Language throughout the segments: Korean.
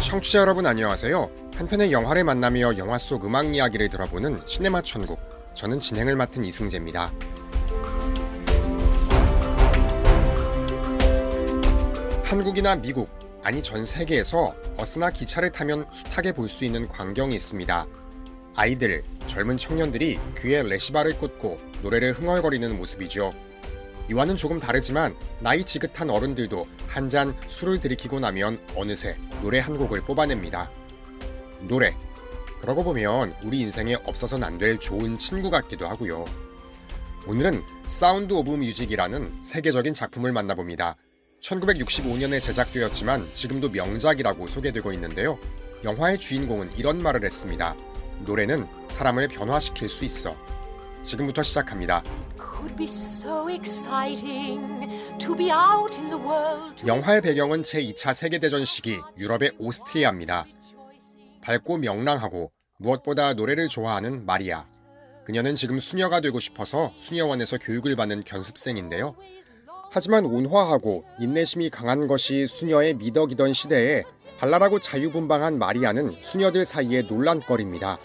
청취자 여러분 안녕하세요. 한편의 영화를 만나며 영화 속 음악 이야기를 들어보는 시네마 천국. 저는 진행을 맡은 이승재입니다. 한국이나 미국, 아니 전 세계에서 버스나 기차를 타면 숱하게 볼 수 있는 광경이 있습니다. 아이들, 젊은 청년들이 귀에 레시바를 꽂고 노래를 흥얼거리는 모습이죠. 이와는 조금 다르지만 나이 지긋한 어른들도 한 잔 술을 들이키고 나면 어느새 노래 한 곡을 뽑아냅니다. 노래. 그러고 보면 우리 인생에 없어서는 안 될 좋은 친구 같기도 하고요. 오늘은 사운드 오브 뮤직이라는 세계적인 작품을 만나봅니다. 1965년에 제작되었지만 지금도 명작이라고 소개되고 있는데요. 영화의 주인공은 이런 말을 했습니다. 노래는 사람을 변화시킬 수 있어. 지금부터 시작합니다. 영화의 배경은 제2차 세계대전 시기 유럽의 오스트리아입니다. 밝고 명랑하고 무엇보다 노래를 좋아하는 마리아. 그녀는 지금 수녀가 되고 싶어서 수녀원에서 교육을 받는 견습생인데요. 하지만 온화하고 인내심이 강한 것이 수녀의 미덕이던 시대에 발랄하고 자유분방한 마리아는 수녀들 사이에 논란거리입니다.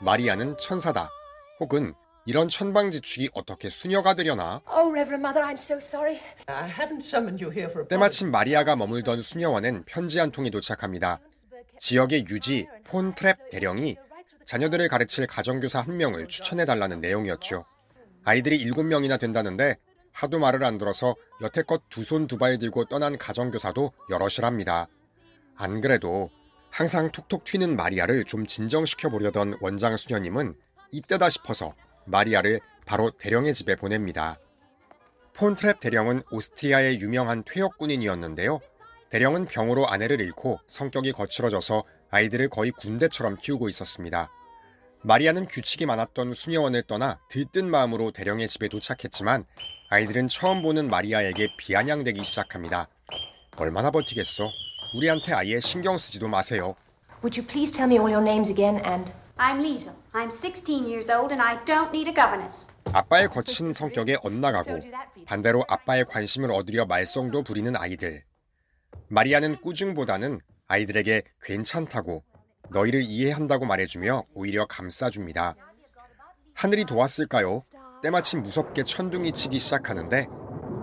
마리아는 천사다. 혹은 이런 천방지축이 어떻게 수녀가 되려나? Oh, Reverend Mother, I'm so sorry. I haven't summoned you here for a 때마침 마리아가 머물던 수녀원엔 편지 한 통이 도착합니다. 지역의 유지 폰 트랩 대령이 자녀들을 가르칠 가정교사 한 명을 추천해 달라는 내용이었죠. 아이들이 일곱 명이나 된다는데 하도 말을 안 들어서 여태껏 두 손 두 발 들고 떠난 가정교사도 여럿이랍니다. 안 그래도 항상 톡톡 튀는 마리아를 좀 진정시켜 보려던 원장 수녀님은 이때다 싶어서 마리아를 바로 대령의 집에 보냅니다. 폰트랩 대령은 오스트리아의 유명한 퇴역 군인이었는데요. 대령은 병으로 아내를 잃고 성격이 거칠어져서 아이들을 거의 군대처럼 키우고 있었습니다. 마리아는 규칙이 많았던 수녀원을 떠나 들뜬 마음으로 대령의 집에 도착했지만 아이들은 처음 보는 마리아에게 비아냥대기 시작합니다. 얼마나 버티겠어? 우리한테 아예 신경 쓰지도 마세요. Would you please tell me all your names again and I'm Liesel. I'm 16 years old and I don't need a governess. 아빠의 거친 성격에 엇나가고 반대로 아빠의 관심을 얻으려 말썽도 부리는 아이들. 마리아는 꾸중보다는 아이들에게 괜찮다고 너희를 이해한다고 말해주며 오히려 감싸줍니다. 하늘이 도왔을까요? 때마침 무섭게 천둥이 치기 시작하는데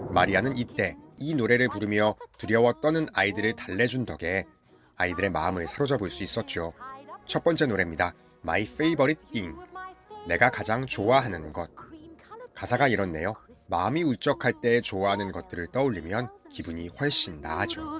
마리아는 이때 이 노래를 부르며 두려워 떠는 아이들을 달래준 덕에 아이들의 마음을 사로잡을 수 있었죠. 첫 번째 노래입니다. My Favorite Thing. 내가 가장 좋아하는 것. 가사가 이렇네요. 마음이 울적할 때 좋아하는 것들을 떠올리면 기분이 훨씬 나아져.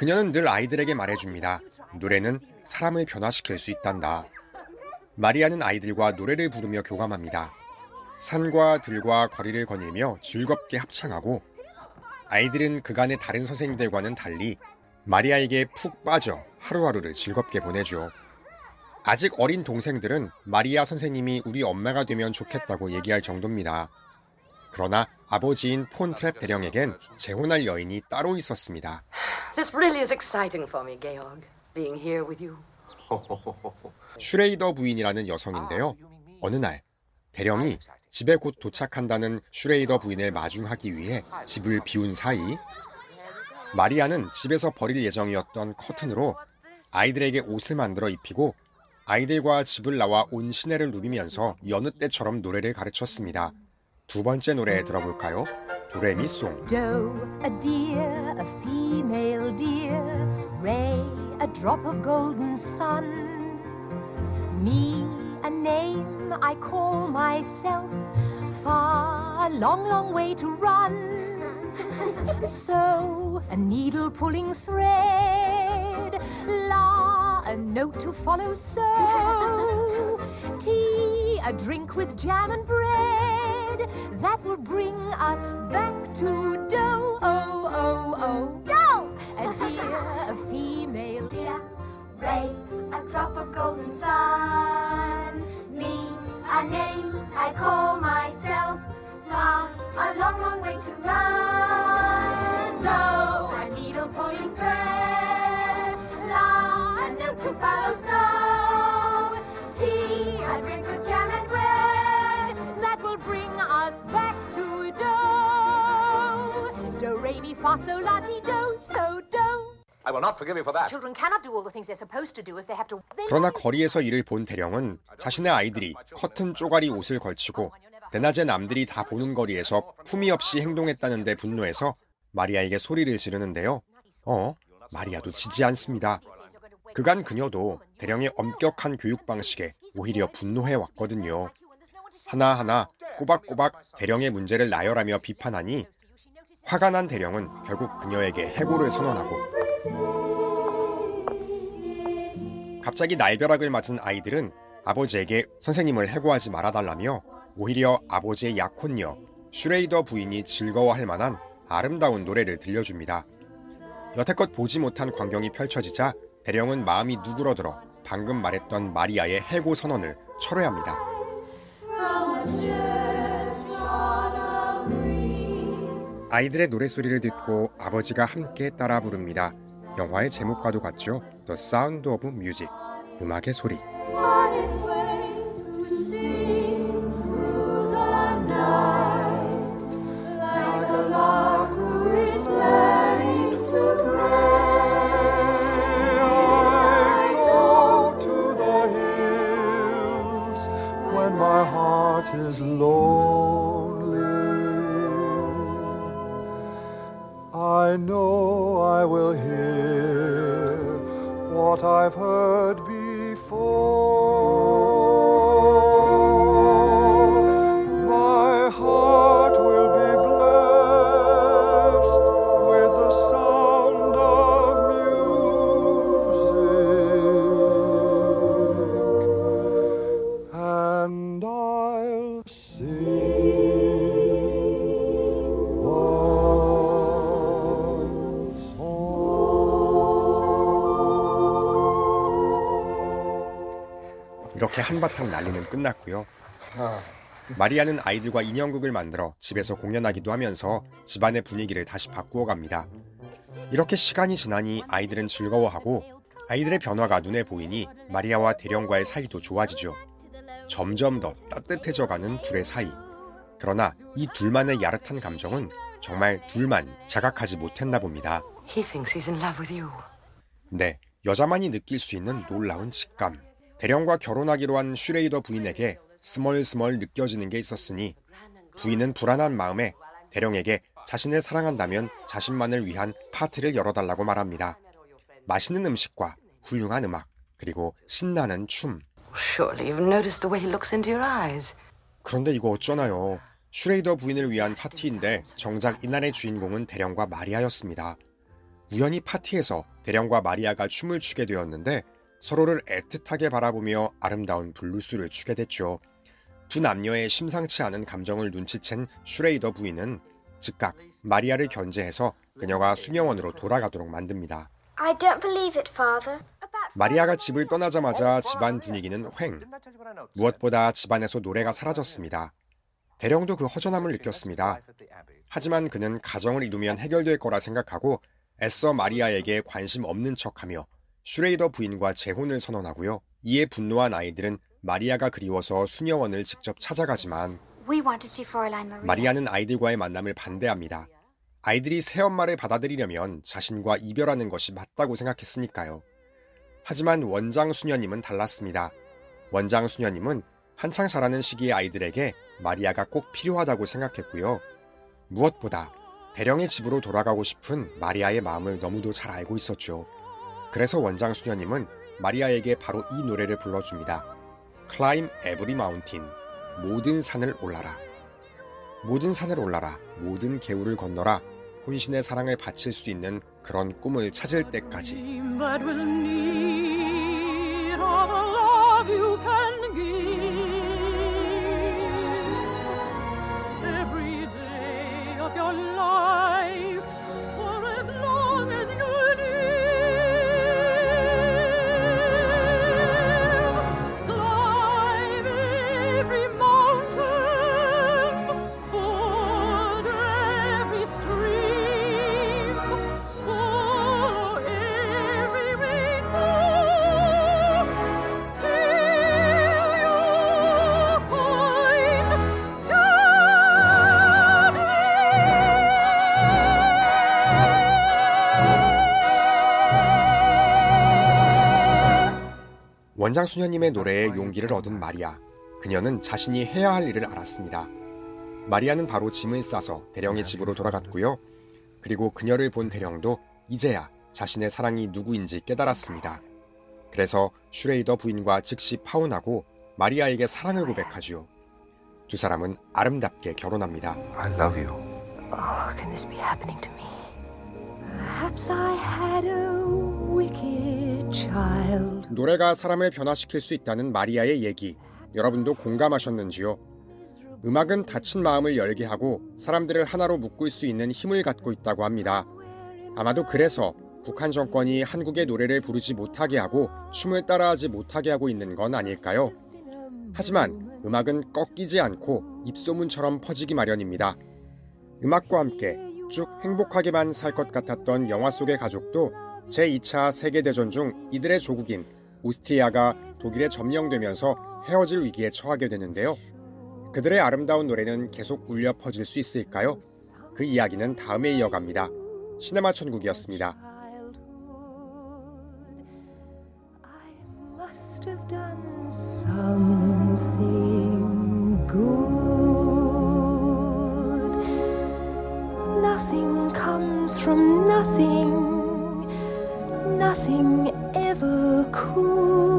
그녀는 늘 아이들에게 말해줍니다. 노래는 사람을 변화시킬 수 있단다. 마리아는 아이들과 노래를 부르며 교감합니다. 산과 들과 거리를 거닐며 즐겁게 합창하고 아이들은 그간의 다른 선생님들과는 달리 마리아에게 푹 빠져 하루하루를 즐겁게 보내죠. 아직 어린 동생들은 마리아 선생님이 우리 엄마가 되면 좋겠다고 얘기할 정도입니다. 그러나 아버지인 폰트랩 대령에겐 재혼할 여인이 따로 있었습니다. This really is exciting for me, Georg, being here with you. 슈레이더 부인이라는 여성인데요. 어느 날 대령이 집에 곧 도착한다는 슈레이더 부인을 마중하기 위해 집을 비운 사이 마리아는 집에서 버릴 예정이었던 커튼으로 아이들에게 옷을 만들어 입히고 아이들과 집을 나와 온 시내를 누비면서 여느 때처럼 노래를 가르쳤습니다. 두 번째 노래 들어볼까요? 도레미송. Doe, a deer, a female deer. Ray, a drop of golden sun. Me, a name I call myself. Far, a long, long way to run. So, a needle pulling thread. La, a note to follow. So, tea, a drink with jam and bread that will bring us back to dough. Oh, oh, oh, dough! A dear, a female. Dear Ray, a drop of golden sun. Me, a name I call myself. Far, a long, long way to run. 그러나 거리에서 이를 본 대령은 자신의 아이들이 커튼 쪼가리 옷을 걸치고 대낮에 남들이 다 보는 거리에서 품위 없이 행동했다는데 분노해서 마리아에게 소리를 지르는데요. 어, 마리아도 지지 않습니다. 그간 그녀도 대령의 엄격한 교육 방식에 오히려 분노해 왔거든요. 하나하나 꼬박꼬박 대령의 문제를 나열하며 비판하니 화가 난 대령은 결국 그녀에게 해고를 선언하고 갑자기 날벼락을 맞은 아이들은 아버지에게 선생님을 해고하지 말아달라며 오히려 아버지의 약혼녀 슈레이더 부인이 즐거워할 만한 아름다운 노래를 들려줍니다. 여태껏 보지 못한 광경이 펼쳐지자 대령은 마음이 누그러들어 방금 말했던 마리아의 해고 선언을 철회합니다. 아이들의 노래소리를 듣고 아버지가 함께 따라 부릅니다. 영화의 제목과도 같죠? The Sound of Music. 음악의 소리. 이렇게 한바탕 난리는 끝났고요. 마리아는 아이들과 인형극을 만들어 집에서 공연하기도 하면서 집안의 분위기를 다시 바꾸어 갑니다. 이렇게 시간이 지나니 아이들은 즐거워하고 아이들의 변화가 눈에 보이니 마리아와 대령과의 사이도 좋아지죠. 점점 더 따뜻해져 가는 둘의 사이. 그러나 이 둘만의 야릇한 감정은 정말 둘만 자각하지 못했나 봅니다. He thinks he's in love with you. 네, 여자만이 느낄 수 있는 놀라운 직감. 대령과 결혼하기로 한 슈레이더 부인에게 스멀스멀 느껴지는 게 있었으니 부인은 불안한 마음에 대령에게 자신을 사랑한다면 자신만을 위한 파티를 열어달라고 말합니다. 맛있는 음식과 훌륭한 음악, 그리고 신나는 춤. 그런데 이거 어쩌나요? 슈레이더 부인을 위한 파티인데 정작 이날의 주인공은 대령과 마리아였습니다. 우연히 파티에서 대령과 마리아가 춤을 추게 되었는데 서로를 애틋하게 바라보며 아름다운 블루스를 추게 됐죠. 두 남녀의 심상치 않은 감정을 눈치챈 슈레이더 부인은 즉각 마리아를 견제해서 그녀가 수녀원으로 돌아가도록 만듭니다. I don't believe it, Father. 마리아가 집을 떠나자마자 집안 분위기는 휑. 무엇보다 집안에서 노래가 사라졌습니다. 대령도 그 허전함을 느꼈습니다. 하지만 그는 가정을 이루면 해결될 거라 생각하고 애써 마리아에게 관심 없는 척하며 슈레이더 부인과 재혼을 선언하고요. 이에 분노한 아이들은 마리아가 그리워서 수녀원을 직접 찾아가지만. 마리아는 아이들과의 만남을 반대합니다. 아이들이 새엄마를 받아들이려면 자신과 이별하는 것이 맞다고 생각했으니까요. 하지만 원장 수녀님은 달랐습니다. 원장 수녀님은 한창 자라는 시기의 아이들에게 마리아가 꼭 필요하다고 생각했고요. 무엇보다 대령의 집으로 돌아가고 싶은 마리아의 마음을 너무도 잘 알고 있었죠. 그래서 원장 수녀님은 마리아에게 바로 이 노래를 불러줍니다. Climb Every Mountain. 모든 산을 올라라. 모든 산을 올라라. 모든 개울을 건너라. 혼신의 사랑을 바칠 수 있는 그런 꿈을 찾을 때까지. 원장 수녀님의 노래에 용기를 얻은 마리아. 그녀는 자신이 해야 할 일을 알았습니다. 마리아는 바로 짐을 싸서 대령의 집으로 돌아갔고요. 그리고 그녀를 본 대령도 이제야 자신의 사랑이 누구인지 깨달았습니다. 그래서 슈레이더 부인과 즉시 파혼하고 마리아에게 사랑을 고백하지요. 두 사람은 아름답게 결혼합니다. I love you. Oh, can this be happening to me? Perhaps I had a wicked. 노래가 사람을 변화시킬 수 있다는 마리아의 얘기 여러분도 공감하셨는지요? 음악은 닫힌 마음을 열게 하고 사람들을 하나로 묶을 수 있는 힘을 갖고 있다고 합니다. 아마도 그래서 북한 정권이 한국의 노래를 부르지 못하게 하고 춤을 따라하지 못하게 하고 있는 건 아닐까요? 하지만 음악은 꺾이지 않고 입소문처럼 퍼지기 마련입니다. 음악과 함께 쭉 행복하게만 살 것 같았던 영화 속의 가족도 제2차 세계대전 중 이들의 조국인 오스트리아가 독일에 점령되면서 헤어질 위기에 처하게 되는데요. 그들의 아름다운 노래는 계속 울려 퍼질 수 있을까요? 그 이야기는 다음에 이어갑니다. 시네마 천국이었습니다. From nothing, nothing ever could.